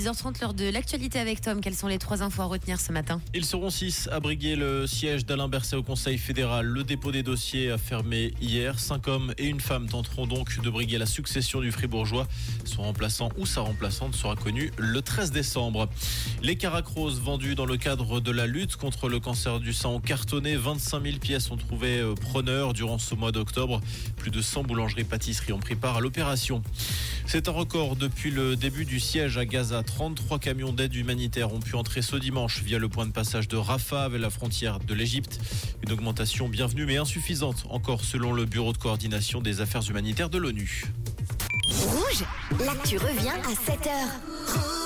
6h30, l'heure de l'actualité avec Tom. Quelles sont les trois infos à retenir ce matin Ils seront six à briguer le siège d'Alain Berset au Conseil fédéral. Le dépôt des dossiers a fermé hier. Cinq hommes et une femme tenteront donc de briguer la succession du Fribourgeois. Son remplaçant ou sa remplaçante sera connu le 13 décembre. Les caracroses vendus dans le cadre de la lutte contre le cancer du sein ont cartonné. 25 000 pièces ont trouvé euh, preneur durant ce mois d'octobre. Plus de 100 boulangeries-pâtisseries ont pris part à l'opération. C'est un record depuis le début du siège à Gaza. 33 camions d'aide humanitaire ont pu entrer ce dimanche via le point de passage de Rafah avec la frontière de l'Égypte. Une augmentation bienvenue mais insuffisante encore selon le Bureau de coordination des affaires humanitaires de l'ONU. Rouge, l'actu revient à 7h.